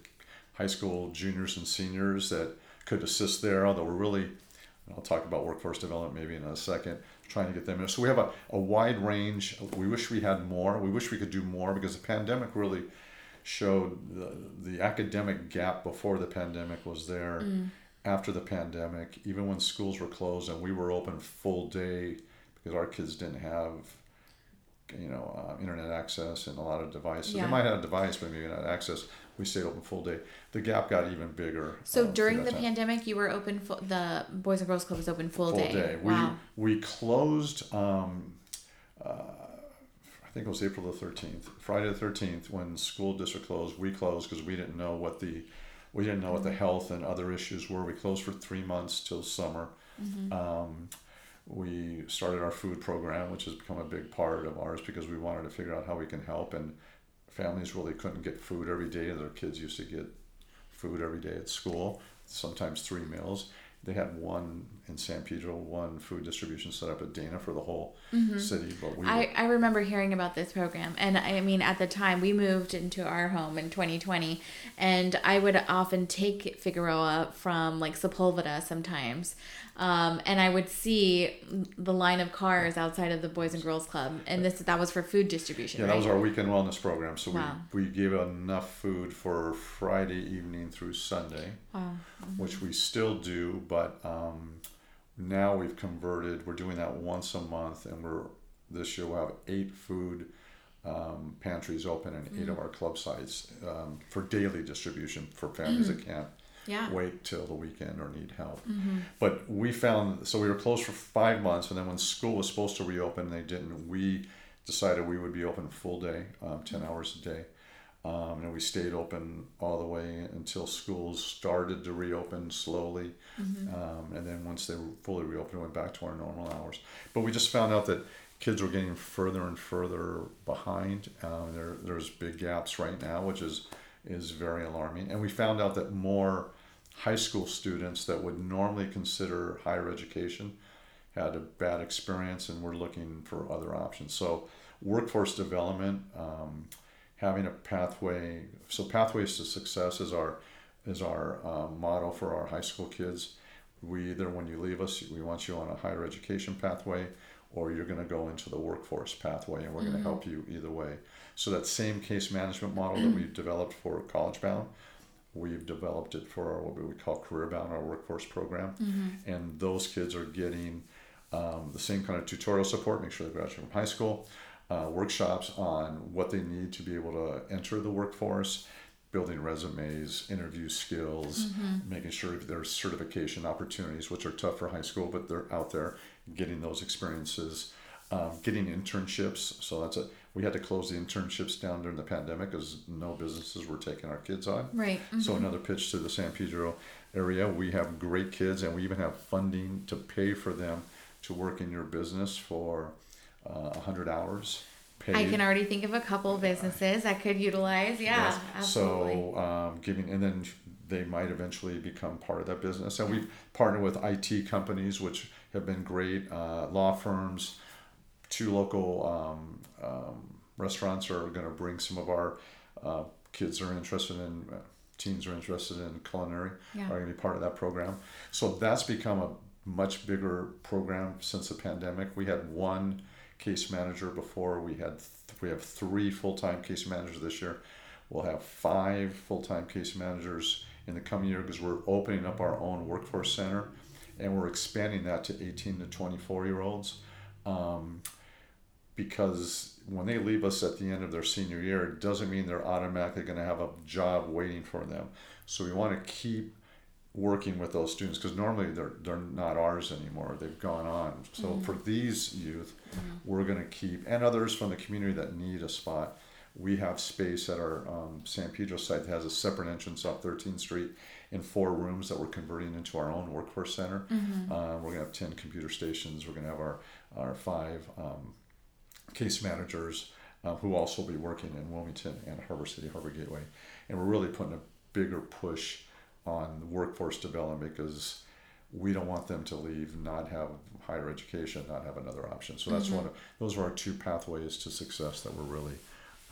high school juniors and seniors that could assist there. Although we're really, I'll talk about workforce development maybe in a second, trying to get them in. So we have a, a wide range. We wish we had more. We wish we could do more because the pandemic really showed the, the academic gap before the pandemic was there. After the pandemic, even when schools were closed and we were open full day because our kids didn't have, you know, uh, internet access and a lot of devices. Yeah. They might have a device, but maybe not access. We stayed open full day. The gap got even bigger. So uh, during the time. pandemic, you were open. Full, the Boys and Girls Club was open full, full day. day. Wow. We we closed. Um, uh, I think it was April the thirteenth, Friday the thirteenth, when school district closed. We closed because we didn't know what the we didn't know what the health and other issues were. We closed for three months till summer. Um, we started our food program, which has become a big part of ours because we wanted to figure out how we can help. And families really couldn't get food every day. Their kids used to get food every day at school, sometimes three meals. They had one in San Pedro, one food distribution set up at Dana for the whole city. But we I, I remember hearing about this program and I mean at the time we moved into our home in 2020 and I would often take Figueroa from like Sepulveda sometimes um, and I would see the line of cars outside of the Boys and Girls Club and this that was for food distribution yeah, right? that was our weekend wellness program. So Wow. we, we gave enough food for Friday evening through Sunday, wow. which we still do, but um, now we've converted. We're doing that once a month, and we're this year we'll have eight food um, pantries open in eight of our club sites um, for daily distribution for families that can't Yeah. wait till the weekend or need help. But we found so we were closed for five months, and then when school was supposed to reopen, they didn't. We decided we would be open full day, um, ten hours a day, um, and we stayed open all the way until schools started to reopen slowly, um, and then once they were fully reopened, we went back to our normal hours. But we just found out that kids were getting further and further behind. Um, there, there's big gaps right now, which is is very alarming. And we found out that more high school students that would normally consider higher education had a bad experience, and we're looking for other options. So, workforce development, um, having a pathway. So, pathways to success is our is our um, motto for our high school kids. We either when you leave us, we want you on a higher education pathway, or you're going to go into the workforce pathway, and we're going to help you either way. So that same case management model that we've developed for college bound, we've developed it for our, what we call career bound, our workforce program, and those kids are getting um, the same kind of tutorial support, make sure they graduate from high school, uh, workshops on what they need to be able to enter the workforce, building resumes, interview skills, making sure there's certification opportunities, which are tough for high school, but they're out there getting those experiences, um, getting internships. So that's a we had to close the internships down during the pandemic because no businesses were taking our kids on. Right. So another pitch to the San Pedro area. We have great kids, and we even have funding to pay for them to work in your business for uh, hundred hours. Paid. I can already think of a couple businesses I could utilize. Yeah, Yes. absolutely. So um, giving, and then they might eventually become part of that business. And we've partnered with IT companies, which have been great. Uh, law firms, two local um, um, restaurants are going to bring some of our uh, kids are interested in. Uh, teens are interested in culinary Yeah. are going to be part of that program. So that's become a much bigger program since the pandemic. We had one case manager before. We had th- we have three full time case managers this year. We'll have five full time case managers in the coming year because we're opening up our own workforce center, and we're expanding that to eighteen to twenty four year olds. Um, because when they leave us at the end of their senior year, it doesn't mean they're automatically going to have a job waiting for them. So we want to keep working with those students because normally they're they're not ours anymore. They've gone on. So for these youth, we're going to keep and others from the community that need a spot. We have space at our um, San Pedro site that has a separate entrance off 13th Street in four rooms that we're converting into our own workforce center. Uh, we're going to have 10 computer stations. We're going to have our, our five um, case managers uh, who also will be working in Wilmington and Harbor City, Harbor Gateway. And we're really putting a bigger push on workforce development because we don't want them to leave, not have higher education, not have another option. So that's one of those are our two pathways to success that we're really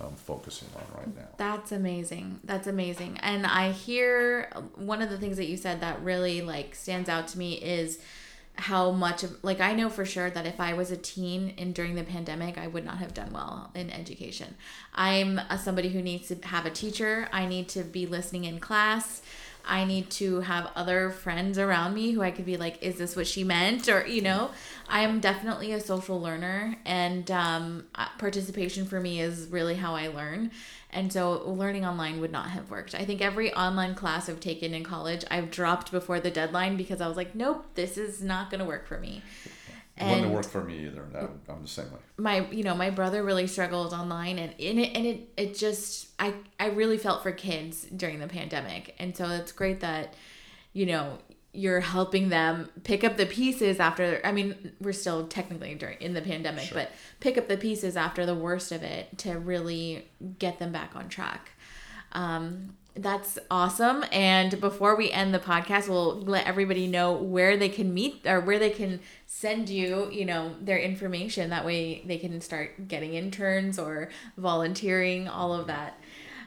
um, focusing on right now. That's amazing. That's amazing. And I hear one of the things that you said that really like stands out to me is how much of like I know for sure that if I was a teen and during the pandemic, I would not have done well in education. I'm a, somebody who needs to have a teacher. I need to be listening in class. I need to have other friends around me who I could be like, is this what she meant? Or, you know, I am definitely a social learner, and um, uh, participation for me is really how I learn. And so learning online would not have worked. I think every online class I've taken in college, I've dropped before the deadline because I was like, nope, this is not going to work for me. It wouldn't have worked for me either. I'm the same way. my you know my brother really struggled online and in it and it it just i i really felt for kids during the pandemic and so it's great that you know you're helping them pick up the pieces after i mean we're still technically during in the pandemic Sure. but pick up the pieces after the worst of it to really get them back on track um, that's awesome. And before we end the podcast, we'll let everybody know where they can meet or where they can send you, you know, their information. That way they can start getting interns or volunteering, all of that.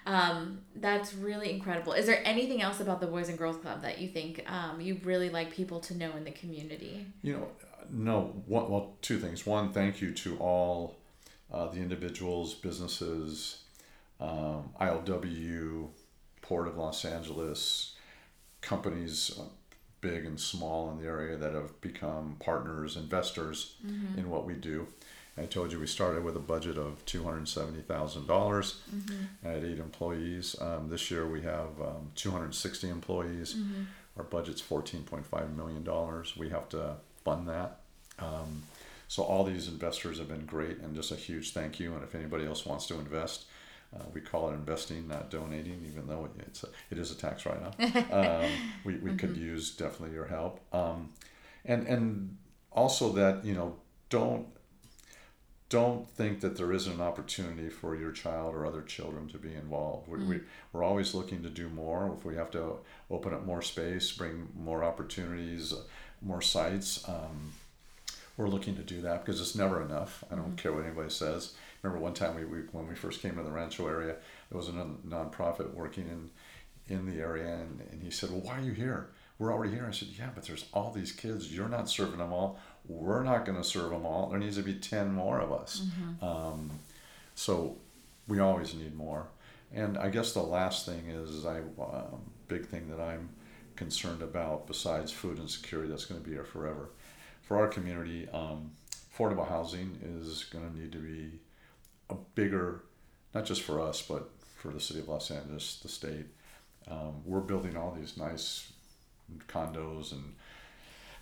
Um, that's really incredible. Is there anything else about the Boys and Girls Club that you think um, you really like people to know in the community? You know, no. One, well, two things. One, thank you to all uh, the individuals, businesses, um, ILW, Port of Los Angeles, companies, uh, big and small in the area that have become partners, investors Mm-hmm. in what we do. I told you we started with a budget of two hundred seventy thousand dollars. Mm-hmm. Had eight employees. Um, this year we have um, two hundred sixty employees. Mm-hmm. Our budget's fourteen point five million dollars. We have to fund that. Um, so all these investors have been great, and just a huge thank you. And if anybody else wants to invest, uh, we call it investing, not donating, even though it's a, it is a tax write-off. um, we we could use definitely your help. Um, and and also that you know don't don't think that there isn't an opportunity for your child or other children to be involved. We, we, we're always looking to do more. If we have to open up more space, bring more opportunities, uh, more sites, um, we're looking to do that because it's never enough. I don't care what anybody says. Remember one time we, we when we first came to the Rancho area, there was a non- nonprofit working in in the area, and, and he said, "Well, why are you here? We're already here." I said, "Yeah, but there's all these kids. You're not serving them all. We're not going to serve them all. There needs to be ten more of us." Um, so we always need more. And I guess the last thing is I um, big thing that I'm concerned about besides food insecurity that's going to be here forever. For our community, um, affordable housing is going to need to be a bigger, not just for us, but for the city of Los Angeles, the state. Um, we're building all these nice condos and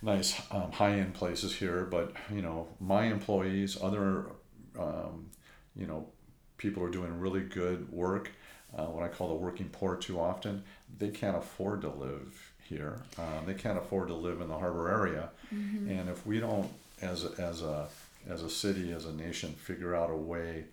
nice um, high-end places here, but you know, my employees, other, um, you know, people are doing really good work. Uh, what I call the working poor too often, they can't afford to live here. Um, they can't afford to live in the harbor area, and if we don't, as a, as a as a city, as a nation, figure out a way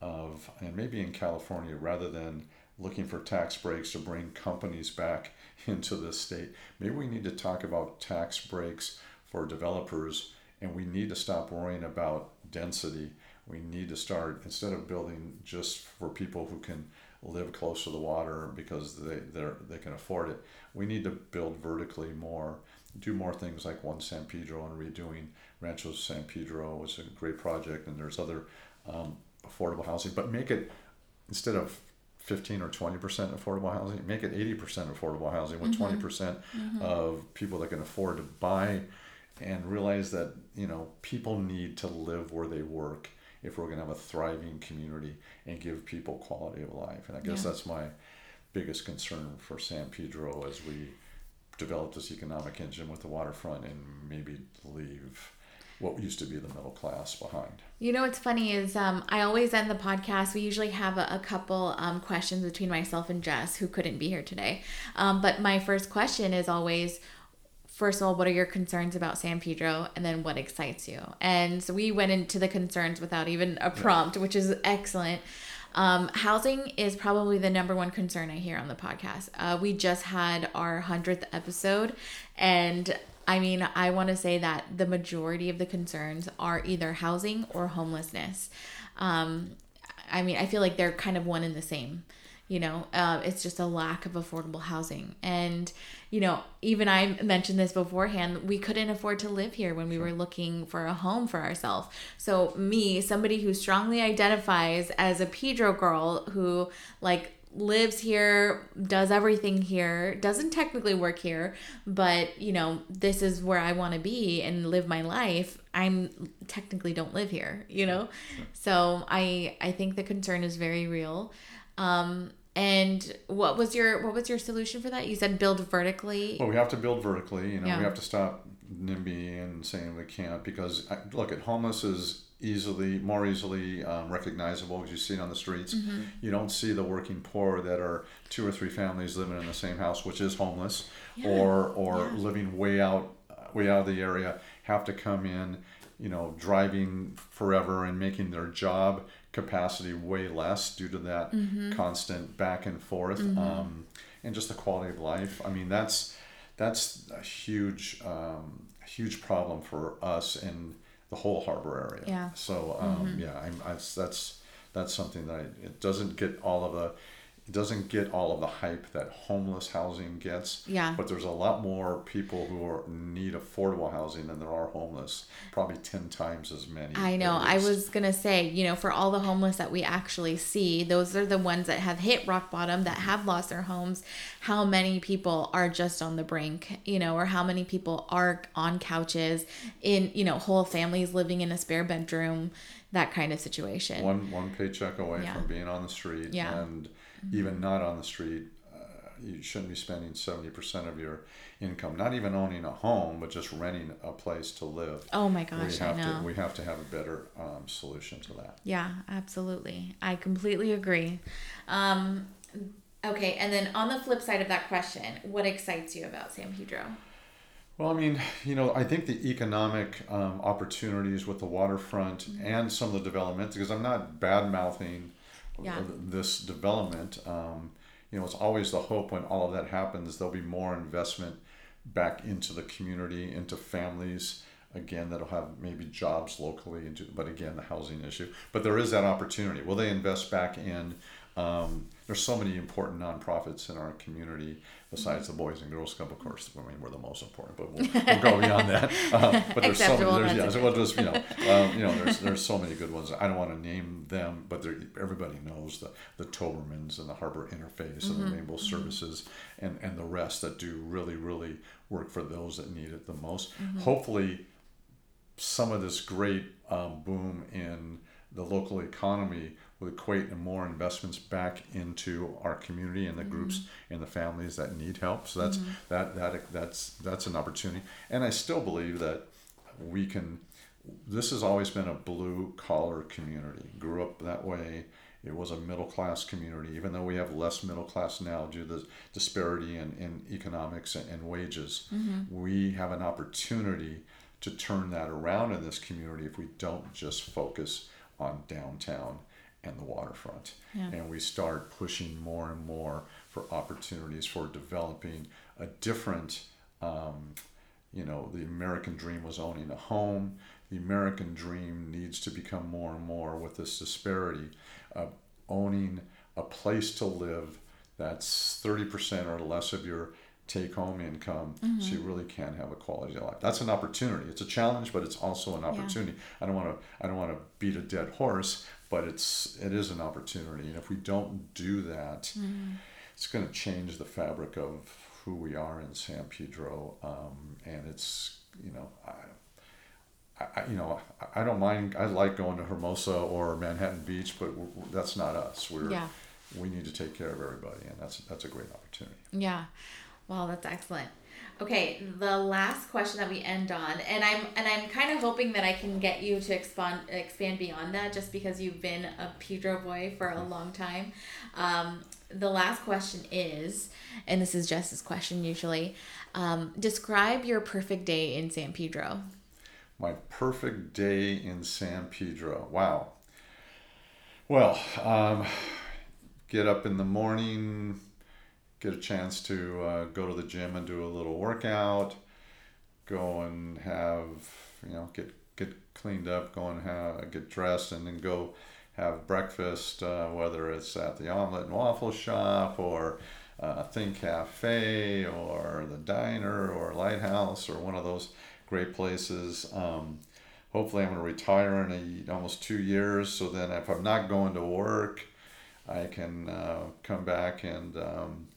of, and maybe in California, rather than looking for tax breaks to bring companies back into this state, maybe we need to talk about tax breaks for developers, and we need to stop worrying about density. We need to start instead of building just for people who can live close to the water because they they they can afford it. We need to build vertically more, do more things like One San Pedro and redoing Rancho San Pedro. Was a great project, and there's other um, affordable housing, but make it instead of 15 or 20 percent affordable housing, make it 80 percent affordable housing with 20 percent of people that can afford to buy, and realize that you know people need to live where they work if we're going to have a thriving community and give people quality of life. And I guess Yeah. that's my biggest concern for San Pedro as we develop this economic engine with the waterfront and maybe leave what used to be the middle class behind. You know what's funny is um, I always end the podcast. We usually have a, a couple um, questions between myself and Jess, who couldn't be here today. Um, but my first question is always, first of all, what are your concerns about San Pedro, and then what excites you? And so we went into the concerns without even a prompt, which is excellent. Um, housing is probably the number one concern I hear on the podcast. Uh, we just had our hundredth episode, and I mean, I want to say that the majority of the concerns are either housing or homelessness. Um, I mean, I feel like they're kind of one and the same. You know, uh, it's just a lack of affordable housing. And, you know, even I mentioned this beforehand, we couldn't afford to live here when we were looking for a home for ourselves. So, me, somebody who strongly identifies as a Pedro girl who, like, lives here, does everything here, doesn't technically work here, but you know, this is where I want to be and live my life. I'm technically don't live here, you know? So I I think the concern is very real. Um and what was your what was your solution for that? You said build vertically. Well, we have to build vertically. You know, Yeah. we have to stop NIMBY and saying we can't because look, at homeless is easily more easily um, recognizable because you see it on the streets. Mm-hmm. You don't see the working poor that are two or three families living in the same house, which is homeless, or or Yeah. living way out way out of the area, have to come in, you know, driving forever and making their job capacity way less due to that Mm-hmm. constant back and forth, um, and just the quality of life. I mean, that's that's a huge um, huge problem for us in the whole harbor area. Yeah. So um, yeah, I'm, I, that's that's something that I, it doesn't get all of the it doesn't get all of the hype that homeless housing gets. Yeah. But there's a lot more people who are need affordable housing than there are homeless. Probably ten times as many. I know. I was gonna say, you know, for all the homeless that we actually see, those are the ones that have hit rock bottom, that have lost their homes. How many people are just on the brink, you know, or how many people are on couches in, you know, whole families living in a spare bedroom, that kind of situation. one one paycheck away Yeah. from being on the street Yeah. And even not on the street uh, you shouldn't be spending 70% of your income not even owning a home but just renting a place to live oh my gosh, I know. to we have to have a better um, solution to that Yeah, absolutely. I completely agree. Um, okay, and then on the flip side of that question, what excites you about San Pedro? Well, I mean, you know, I think the economic um, opportunities with the waterfront and some of the development, because I'm not bad mouthing Yeah. this development. Um, you know, it's always the hope when all of that happens, there'll be more investment back into the community, into families. Again, that'll have maybe jobs locally, but again, the housing issue. But there is that opportunity. Will they invest back in? Um, there's so many important nonprofits in our community besides the Boys and Girls Club, of course. I mean, we're the most important, but we'll, we'll go beyond that. Uh, but there's so many. There's, yeah, so we'll just you know, um, you know, there's there's so many good ones. I don't want to name them, but everybody knows the the Tobermans and the Harbor Interfaith and the Rainbow Services and and the rest that do really really work for those that need it the most. Hopefully, some of this great um, boom in the local economy will equate more investments back into our community and the groups mm-hmm. and the families that need help. So that's mm-hmm. that that that's that's an opportunity. And I still believe that we can. This has always been a blue collar community. Grew up that way. It was a middle class community, even though we have less middle class now due to the disparity in, in economics and, and wages. Mm-hmm. We have an opportunity to turn that around in this community if we don't just focus on downtown and the waterfront. Yeah. And we start pushing more and more for opportunities for developing a different, um, you know, the American dream was owning a home. The American dream needs to become more and more with this disparity of owning a place to live that's 30% or less of your take home income so you really can have a quality of life that's an opportunity it's a challenge but it's also an opportunity i don't want to i don't want to beat a dead horse but it's it is an opportunity and if we don't do that it's going to change the fabric of who we are in san pedro um, and it's you know I, I, you know, I I don't mind. I like going to Hermosa or Manhattan Beach, but that's not us. We're Yeah. we need to take care of everybody, and that's that's a great opportunity. Yeah. well that's excellent. Okay, the last question that we end on, and I'm and I'm kind of hoping that I can get you to expand expand beyond that, just because you've been a Pedro boy for a long time. Um, the last question is, and this is Jess's question usually, um, describe your perfect day in San Pedro. My perfect day in San Pedro. Wow. Well, um, get up in the morning, get a chance to uh, go to the gym and do a little workout, go and have, you know, get get cleaned up, go and have, get dressed, and then go have breakfast, uh, whether it's at the Omelet and Waffle Shop or uh, Think Cafe or the Diner or Lighthouse or one of those great places. Um, hopefully, I'm going to retire in a, almost two years. So then, if I'm not going to work, I can uh, come back and um,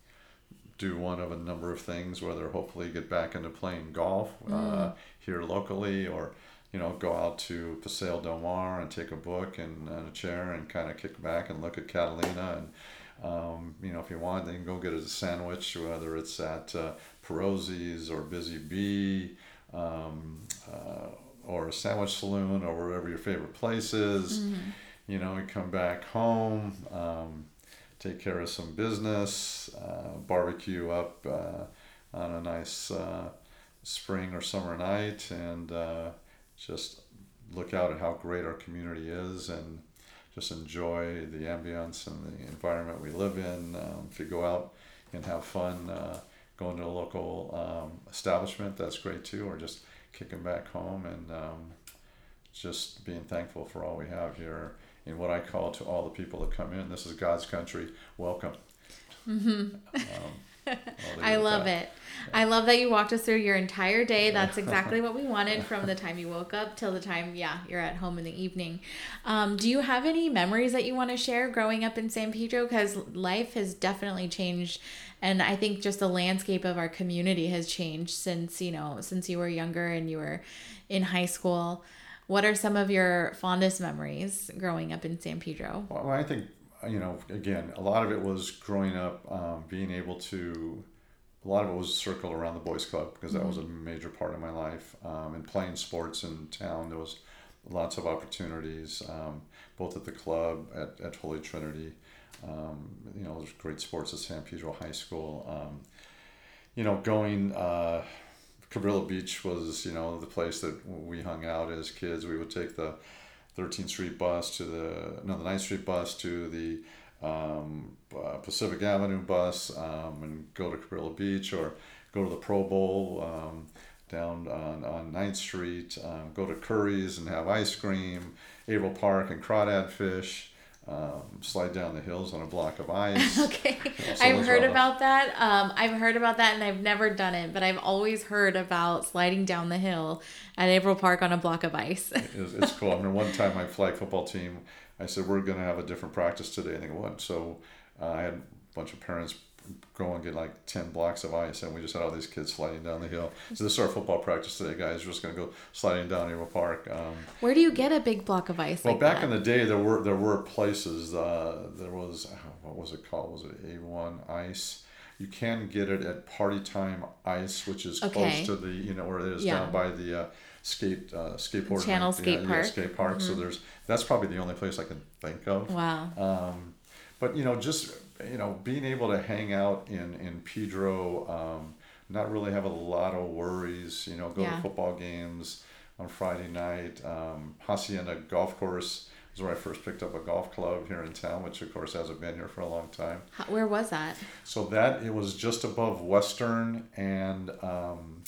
do one of a number of things. Whether hopefully get back into playing golf uh, here locally, or you know go out to Paseo Del Mar and take a book and, and a chair and kind of kick back and look at Catalina and. Um, you know, if you want, then go get a sandwich, whether it's at uh, Perozzi's or Busy Bee, um, uh, or a sandwich saloon, or wherever your favorite place is. You know, and come back home, um, take care of some business, uh, barbecue up uh, on a nice uh, spring or summer night, and uh, just look out at how great our community is and just enjoy the ambience and the environment we live in. Um, if you go out and have fun, uh, going to a local um, establishment, that's great too, or just kicking back home and um, just being thankful for all we have here in what I call to all the people that come in. This is God's country. Welcome. Mm-hmm. Um, I love that. it. I love that you walked us through your entire day. That's exactly what we wanted from the time you woke up till the time, yeah, you're at home in the evening. Um, do you have any memories that you want to share growing up in San Pedro? Because life has definitely changed, and I think just the landscape of our community has changed since you know since you were younger and you were in high school. What are some of your fondest memories growing up in San Pedro? Well, I think you know, again, a lot of it was growing up, um, being able to. A lot of it was circled around the boys' club because that mm-hmm. was a major part of my life. Um, and playing sports in town, there was lots of opportunities, um, both at the club at, at Holy Trinity. Um, you know, there's great sports at San Pedro High School. Um, you know, going. Uh, Cabrillo Beach was, you know, the place that we hung out as kids. We would take the 13th Street bus to the no the 9th Street bus to the um, uh, Pacific Avenue bus um, and go to Cabrillo Beach or go to the Pro Bowl um, down on, on 9th Street, um, go to Curry's and have ice cream, Averill Park and crawdad fish um, slide down the hills on a block of ice. okay, so I've heard about that. Um, I've heard about that, and I've never done it, but I've always heard about sliding down the hill at Averill Park on a block of ice. it's, it's cool. I mean, one time my flag football team, I said we're going to have a different practice today, and they go, "What?" So uh, I had a bunch of parents go and get like 10 blocks of ice and we just had all these kids sliding down the hill. So this is our football practice today guys. We're just going to go sliding down Averill Park um, where do you get a big block of ice well like back that? in the day there were there were places uh, there was what was it called? Was it A1 ice? You can get it at party time ice which is okay. close to the you know where it is yeah. down by the uh, skate uh, skateboard channel skate yeah, park. yeah, skate park. Mm-hmm. so there's that's probably the only place i can think of. Wow. Um, but you know just you know, being able to hang out in in Pedro, um, not really have a lot of worries. You know, go yeah. to football games on Friday night. Um, Hacienda Golf Course is where I first picked up a golf club here in town, which of course hasn't been here for a long time. Where was that? So that it was just above Western and. Um,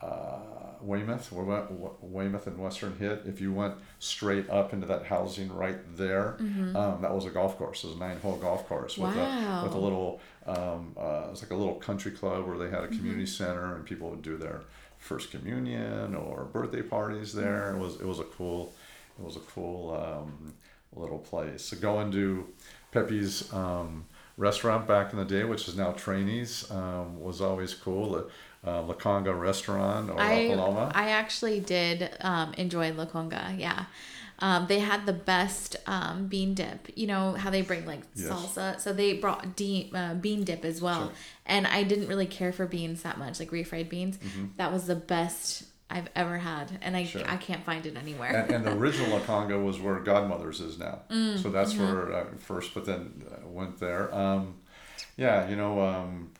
uh, Weymouth, Weymouth and Western hit, if you went straight up into that housing right there, mm-hmm. um, that was a golf course. It was a nine-hole golf course with wow. a with a little, um, uh, it was like a little country club where they had a community mm-hmm. center and people would do their first communion or birthday parties there. Mm-hmm. It was it was a cool, it was a cool um, little place. So going to Pepe's um, restaurant back in the day, which is now Trani's, um, was always cool uh, La Conga restaurant or I, Paloma? I actually did um, enjoy La Conga, yeah. Um, they had the best um, bean dip. You know how they bring like yes. salsa, so they brought de- uh, bean dip as well. Sure. And I didn't really care for beans that much, like refried beans. Mm-hmm. That was the best I've ever had, and I, sure. I can't find it anywhere. and, and, the original La Conga was where Godmother's is now, mm, so that's mm-hmm. where I first. But then uh, went there. Um, yeah, you know, um,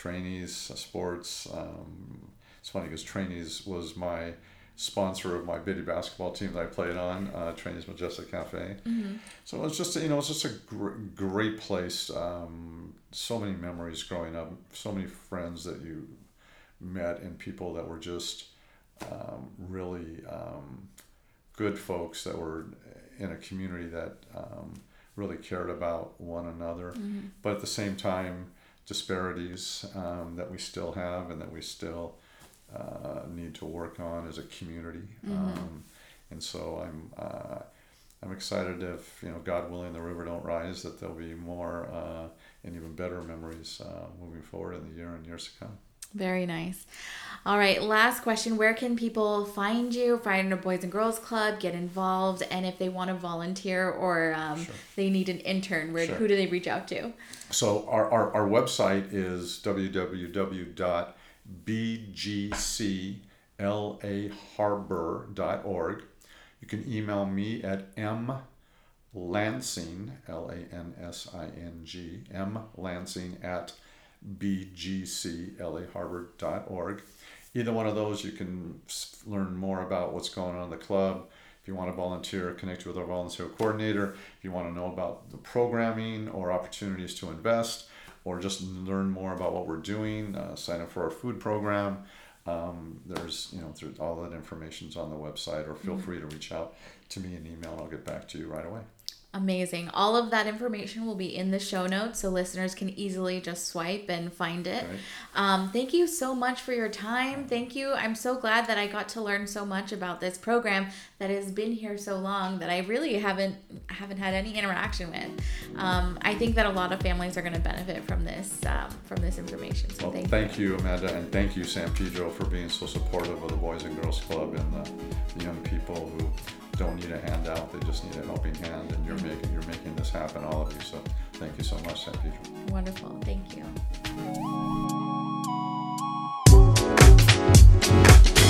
Trani's, uh, sports. Um, it's funny because Trani's was my sponsor of my biddy basketball team that I played on, uh, Trani's Majestic Cafe. Mm-hmm. So it was just you know it's just a gr- great place. Um, so many memories growing up, so many friends that you met, and people that were just um, really um, good folks that were in a community that um, really cared about one another, mm-hmm. but at the same time disparities um, that we still have and that we still uh, need to work on as a community. Mm-hmm. Um, and so I'm uh, I'm excited if you know God willing the river don't rise that there'll be more uh, and even better memories uh, moving forward in the year and years to come. Very nice. All right, last question. Where can people find you, find a Boys and Girls Club, get involved, and if they want to volunteer or um, sure. they need an intern, where sure. who do they reach out to? So our, our, our website is www.bgclaharbor.org. You can email me at m lansing l a n s i n g m lansing at bgclaharbor.org. Either one of those, you can learn more about what's going on in the club. If you want to volunteer, connect with our volunteer coordinator. If you want to know about the programming or opportunities to invest, or just learn more about what we're doing, uh, sign up for our food program. Um, there's, you know, all that information's on the website, or feel mm-hmm. free to reach out to me and email, and I'll get back to you right away. Amazing. All of that information will be in the show notes so listeners can easily just swipe and find it. Right. Um, thank you so much for your time. Thank you. I'm so glad that I got to learn so much about this program that has been here so long that I really haven't haven't had any interaction with. Um, I think that a lot of families are going to benefit from this um, from this information. So Well, thank, thank you, Amanda, and thank you, San Pedro, for being so supportive of the Boys and Girls Club and the, the young people who don't need a handout; they just need a helping hand, and you're mm-hmm. making you're making this happen, all of you. So, thank you so much, San Pedro. you. Wonderful. Thank you.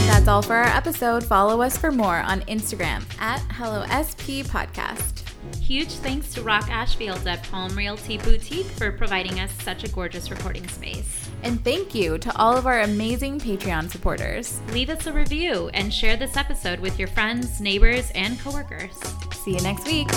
That's all for our episode. Follow us for more on Instagram at HelloSP Podcast. Huge thanks to Rock Ashfield at Palm Realty Boutique for providing us such a gorgeous recording space. And thank you to all of our amazing Patreon supporters. Leave us a review and share this episode with your friends, neighbors, and coworkers. See you next week.